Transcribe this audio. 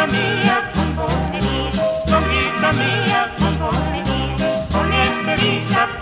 sonrisa mía, con vos venir, sonrisa mía, con vos venir, con esta vista.